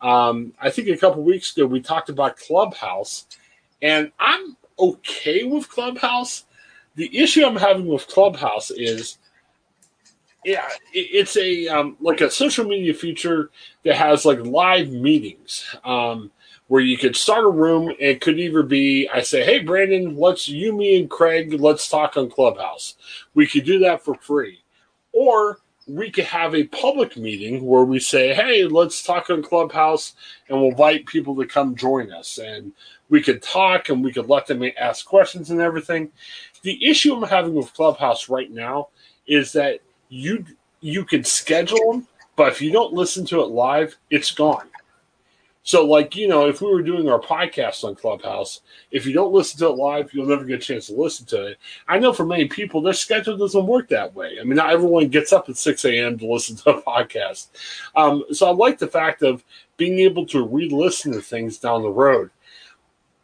[SPEAKER 1] Um, I think a couple weeks ago we talked about Clubhouse, and I'm okay with Clubhouse. The issue I'm having with Clubhouse is yeah, it's a um, like a social media feature that has like live meetings um, where you could start a room. It could either be I say, "Hey, Brandon, let's you, me, and Craig, let's talk on Clubhouse." We could do that for free, or we could have a public meeting where we say, "Hey, let's talk on Clubhouse," and we'll invite people to come join us, and we could talk and we could let them ask questions and everything. The issue I'm having with Clubhouse right now is that you you could schedule them, but if you don't listen to it live, it's gone. So, like you know, if we were doing our podcast on Clubhouse, if you don't listen to it live, you'll never get a chance to listen to it. I know for many people, their schedule doesn't work that way. I mean, not everyone gets up at six a.m. to listen to a podcast. Um, so, I like the fact of being able to re-listen to things down the road.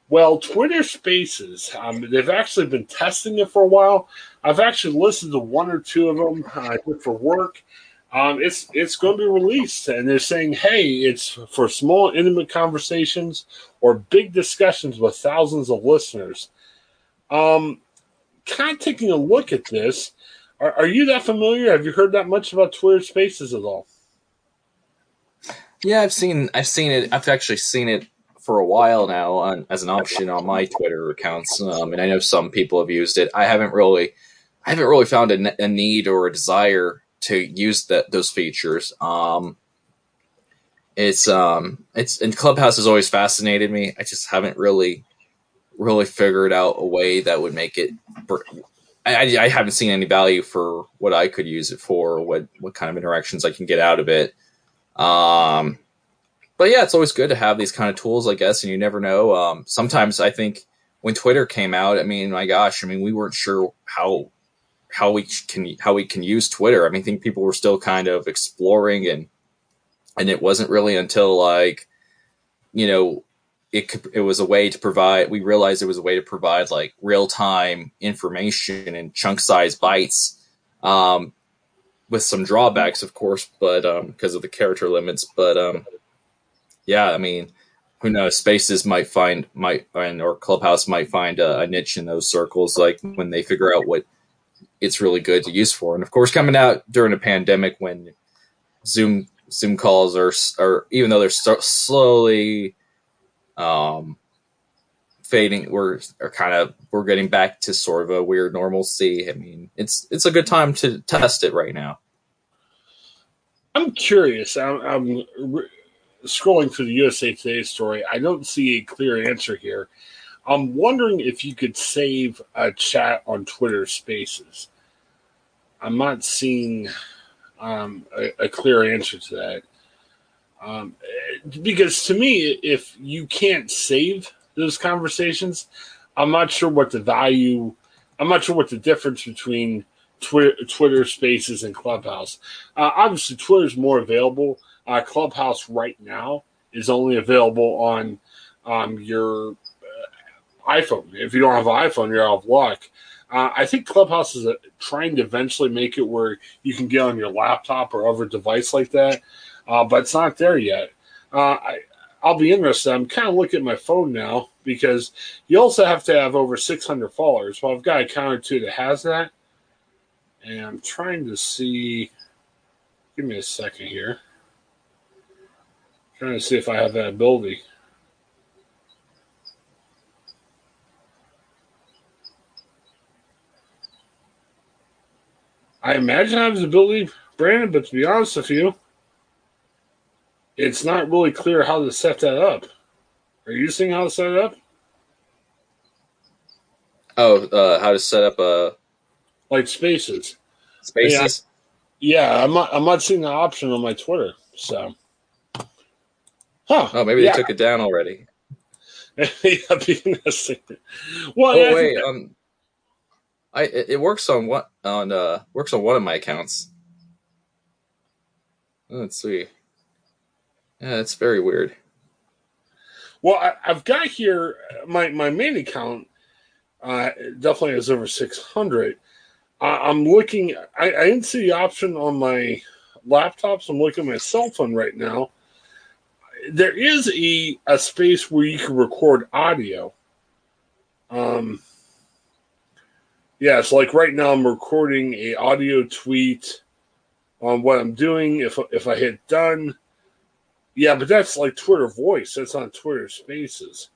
[SPEAKER 1] Well, Twitter Spaces, um, they've actually been testing it for a while. I've actually listened to one or two of them uh, for work. Um, it's it's going to be released, and they're saying, "Hey, it's for small, intimate conversations or big discussions with thousands of listeners." Um, kind of taking a look at this, are, are you that familiar? Have you heard that much about Twitter Spaces at all?
[SPEAKER 2] Yeah, I've seen I've seen it. I've actually seen it for a while now on, as an option on my Twitter accounts, um, and I know some people have used it. I haven't really, I haven't really found a, a need or a desire to use that those features. Um, it's um, it's and Clubhouse has always fascinated me. I just haven't really, really figured out a way that would make it. I, I haven't seen any value for what I could use it for, what what kind of interactions I can get out of it. Um, but yeah, it's always good to have these kind of tools, I guess, and you never know. Um, sometimes I think when Twitter came out, I mean, my gosh, I mean, we weren't sure how how we can how we can use Twitter. I mean, I think people were still kind of exploring, and and it wasn't really until like you know it it was a way to provide. We realized it was a way to provide like real time information and chunk size bytes. Um, with some drawbacks, of course, but um, because of the character limits. But um, yeah, I mean, who knows? Spaces might find might find or Clubhouse might find a, a, niche in those circles, like when they figure out what it's really good to use for. And of course, coming out during a pandemic when Zoom Zoom calls are are even though they're slowly um fading we're are kind of we're getting back to sort of a weird normalcy. I mean it's it's a good time to test it right now.
[SPEAKER 1] I'm curious. I'm, I'm re- scrolling through the usa today story. I don't see a clear answer here. I'm wondering if you could save a chat on twitter spaces i'm not seeing um, a, a, clear answer to that um, because to me if you can't save those conversations. I'm not sure what the value. I'm not sure what the difference between Twitter, Twitter Spaces and Clubhouse. Uh, obviously, is more available. Uh, Clubhouse right now is only available on um, your uh, iPhone. If you don't have an iPhone, you're out of luck. Uh, I think Clubhouse is a, trying to eventually make it where you can get on your laptop or other device like that, uh, but it's not there yet. Uh, I, I'll be interested. I'm kind of looking at my phone now because you also have to have over 600 followers. Well, I've got a counter too that has that. And I'm trying to see. Give me a second here. I'm trying to see if I have that ability. I imagine I have the ability, Brandon, but to be honest with you, it's not really clear how to set that up. Are you seeing how to set it up?
[SPEAKER 2] Oh, uh, how to set up a
[SPEAKER 1] like spaces.
[SPEAKER 2] Spaces.
[SPEAKER 1] Yeah, yeah, I'm not. I'm not seeing the option on my Twitter. So,
[SPEAKER 2] huh? Oh, maybe yeah. they took it down already.
[SPEAKER 1] yeah,
[SPEAKER 2] well, oh wait, um, I it, works on what on uh works on one of my accounts. Let's see. Yeah, it's very weird.
[SPEAKER 1] Well, I, have got here my my main account. Uh, definitely has over six hundred. Uh, I'm looking. I, I didn't see the option on my laptops. I'm looking at my cell phone right now. There is a a space where you can record audio. Um. Yeah, it's like right now I'm recording a audio tweet on what I'm doing. If if I hit done, yeah, but that's like Twitter Voice. That's on Twitter Spaces.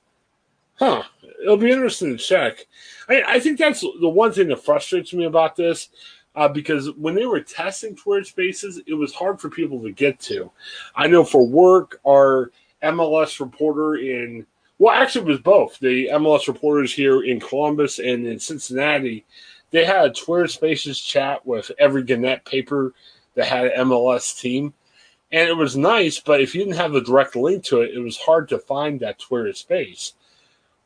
[SPEAKER 1] Huh. It'll be interesting to check. I, I think that's the one thing that frustrates me about this. Uh, because when they were testing Twitter Spaces, it was hard for people to get to. I know for work, our MLS reporter in well, actually, it was both the MLS reporters here in Columbus and in Cincinnati. They had a Twitter Spaces chat with every Gannett paper that had an MLS team, and it was nice. But if you didn't have a direct link to it, it was hard to find that Twitter space.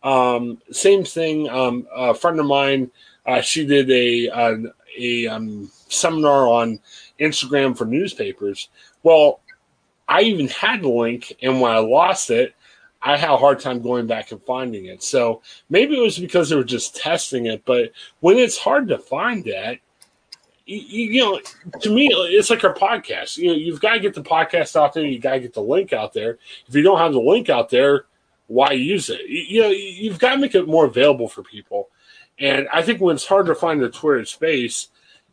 [SPEAKER 1] Um, same thing. Um, a friend of mine, uh, she did a a, a um, seminar on Instagram for newspapers. Well, I even had the link, and when I lost it, I had a hard time going back and finding it. So maybe it was because they were just testing it. But when it's hard to find that, you, you know, to me, it's like our podcast. You know, you've got to get the podcast out there. You got to get the link out there. If you don't have the link out there, why use it? You, know, you've got to make it more available for people. And I think when it's hard to find the Twitter space,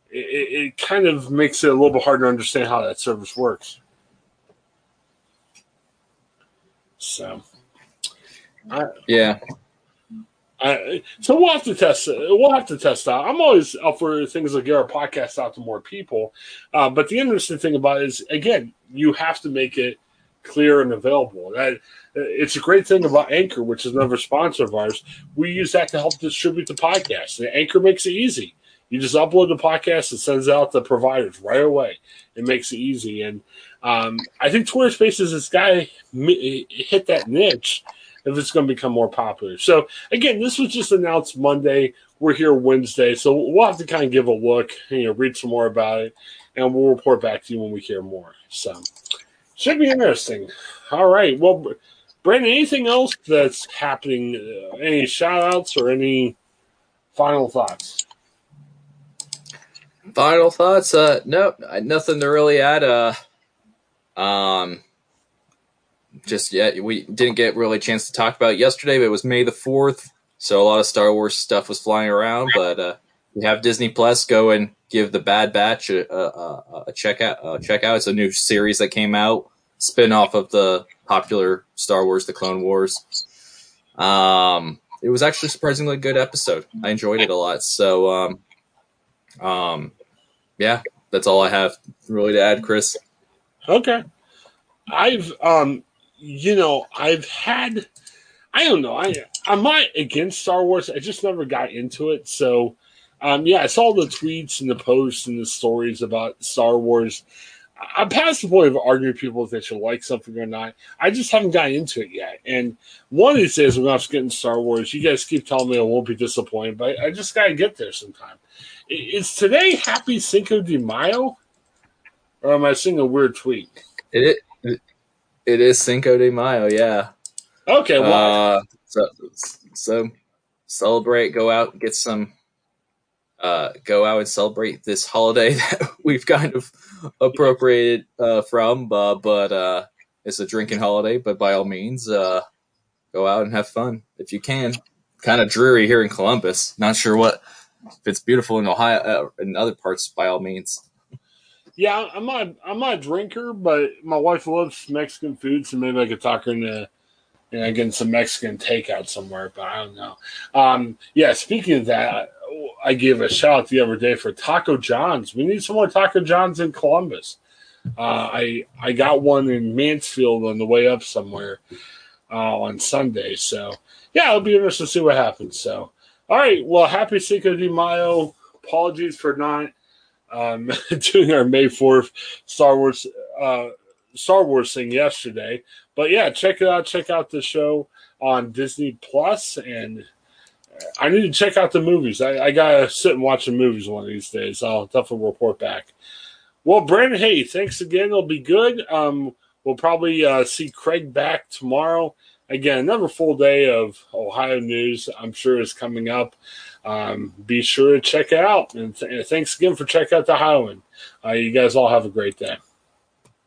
[SPEAKER 1] it, it kind of makes it a little bit harder to understand how that service works. So,
[SPEAKER 2] I, yeah.
[SPEAKER 1] I, so we'll have to test. We'll have to test out. I'm always up for things like get our podcast out to more people. Uh, but the interesting thing about it is, again, you have to make it clear and available. That it's a great thing about Anchor, which is another sponsor of ours. We use that to help distribute the podcast. And Anchor makes it easy. You just upload the podcast, it sends out the providers right away. It makes it easy. And um, I think Twitter Spaces this guy hit that niche if it's going to become more popular. So again, this was just announced Monday. We're here Wednesday, so we'll have to kind of give a look, you know, read some more about it, and we'll report back to you when we hear more. So should be interesting. All right. Well, Brandon, anything else that's happening? Uh, any shout outs or any final thoughts?
[SPEAKER 2] Final thoughts? Uh, no, nothing to really add. Uh, um, just yet we didn't get really a chance to talk about yesterday, but it was May the fourth, so a lot of Star Wars stuff was flying around. But uh, we have Disney Plus go and give the Bad Batch a, a, a check out. A check out. It's a new series that came out, spin off of the popular Star Wars: The Clone Wars. Um, it was actually surprisingly good episode. I enjoyed it a lot. So, um, um, yeah, that's all I have really to add, Chris.
[SPEAKER 1] Okay. I've um you know, I've had I don't know, I I'm not against Star Wars. I just never got into it. So um yeah, I saw the tweets and the posts and the stories about Star Wars. I'm past the point of arguing people if they should like something or not. I just haven't gotten into it yet. And one of these days when I was getting Star Wars, you guys keep telling me I won't be disappointed, but I just gotta get there sometime. Is today Happy Cinco de Mayo? Or am I seeing a weird tweet?
[SPEAKER 2] It it, is Cinco de Mayo, yeah.
[SPEAKER 1] Okay, well, uh,
[SPEAKER 2] so so celebrate, go out, get some, uh, go out and celebrate this holiday that we've kind of appropriated uh, from, uh, but uh, it's a drinking holiday. But by all means, uh, go out and have fun if you can. Kind of dreary here in Columbus. Not sure what if it's beautiful in Ohio uh, in other parts. By all means.
[SPEAKER 1] Yeah, I'm not. I'm not a drinker, but my wife loves Mexican food, so maybe I could talk her into you know, getting some Mexican takeout somewhere. But I don't know. Um, yeah, speaking of that, I gave a shout out the other day for Taco John's. We need some more Taco John's in Columbus. Uh, I I got one in Mansfield on the way up somewhere uh, on Sunday. So yeah, it'll be interesting to see what happens. So all right, well, happy Cinco de Mayo. Apologies for not um, doing our May Fourth Star Wars uh, Star Wars thing yesterday. But yeah, check it out. Check out the show on Disney Plus, and I need to check out the movies. I, I gotta sit and watch the movies one of these days. I'll definitely report back. Well, Brandon, hey, thanks again. It'll be good. Um, we'll probably uh, see Craig back tomorrow. Again, another full day of Ohio news. I'm sure is coming up um, be sure to check it out. And th- thanks again for checking out the Highland. Uh, you guys all have a great day.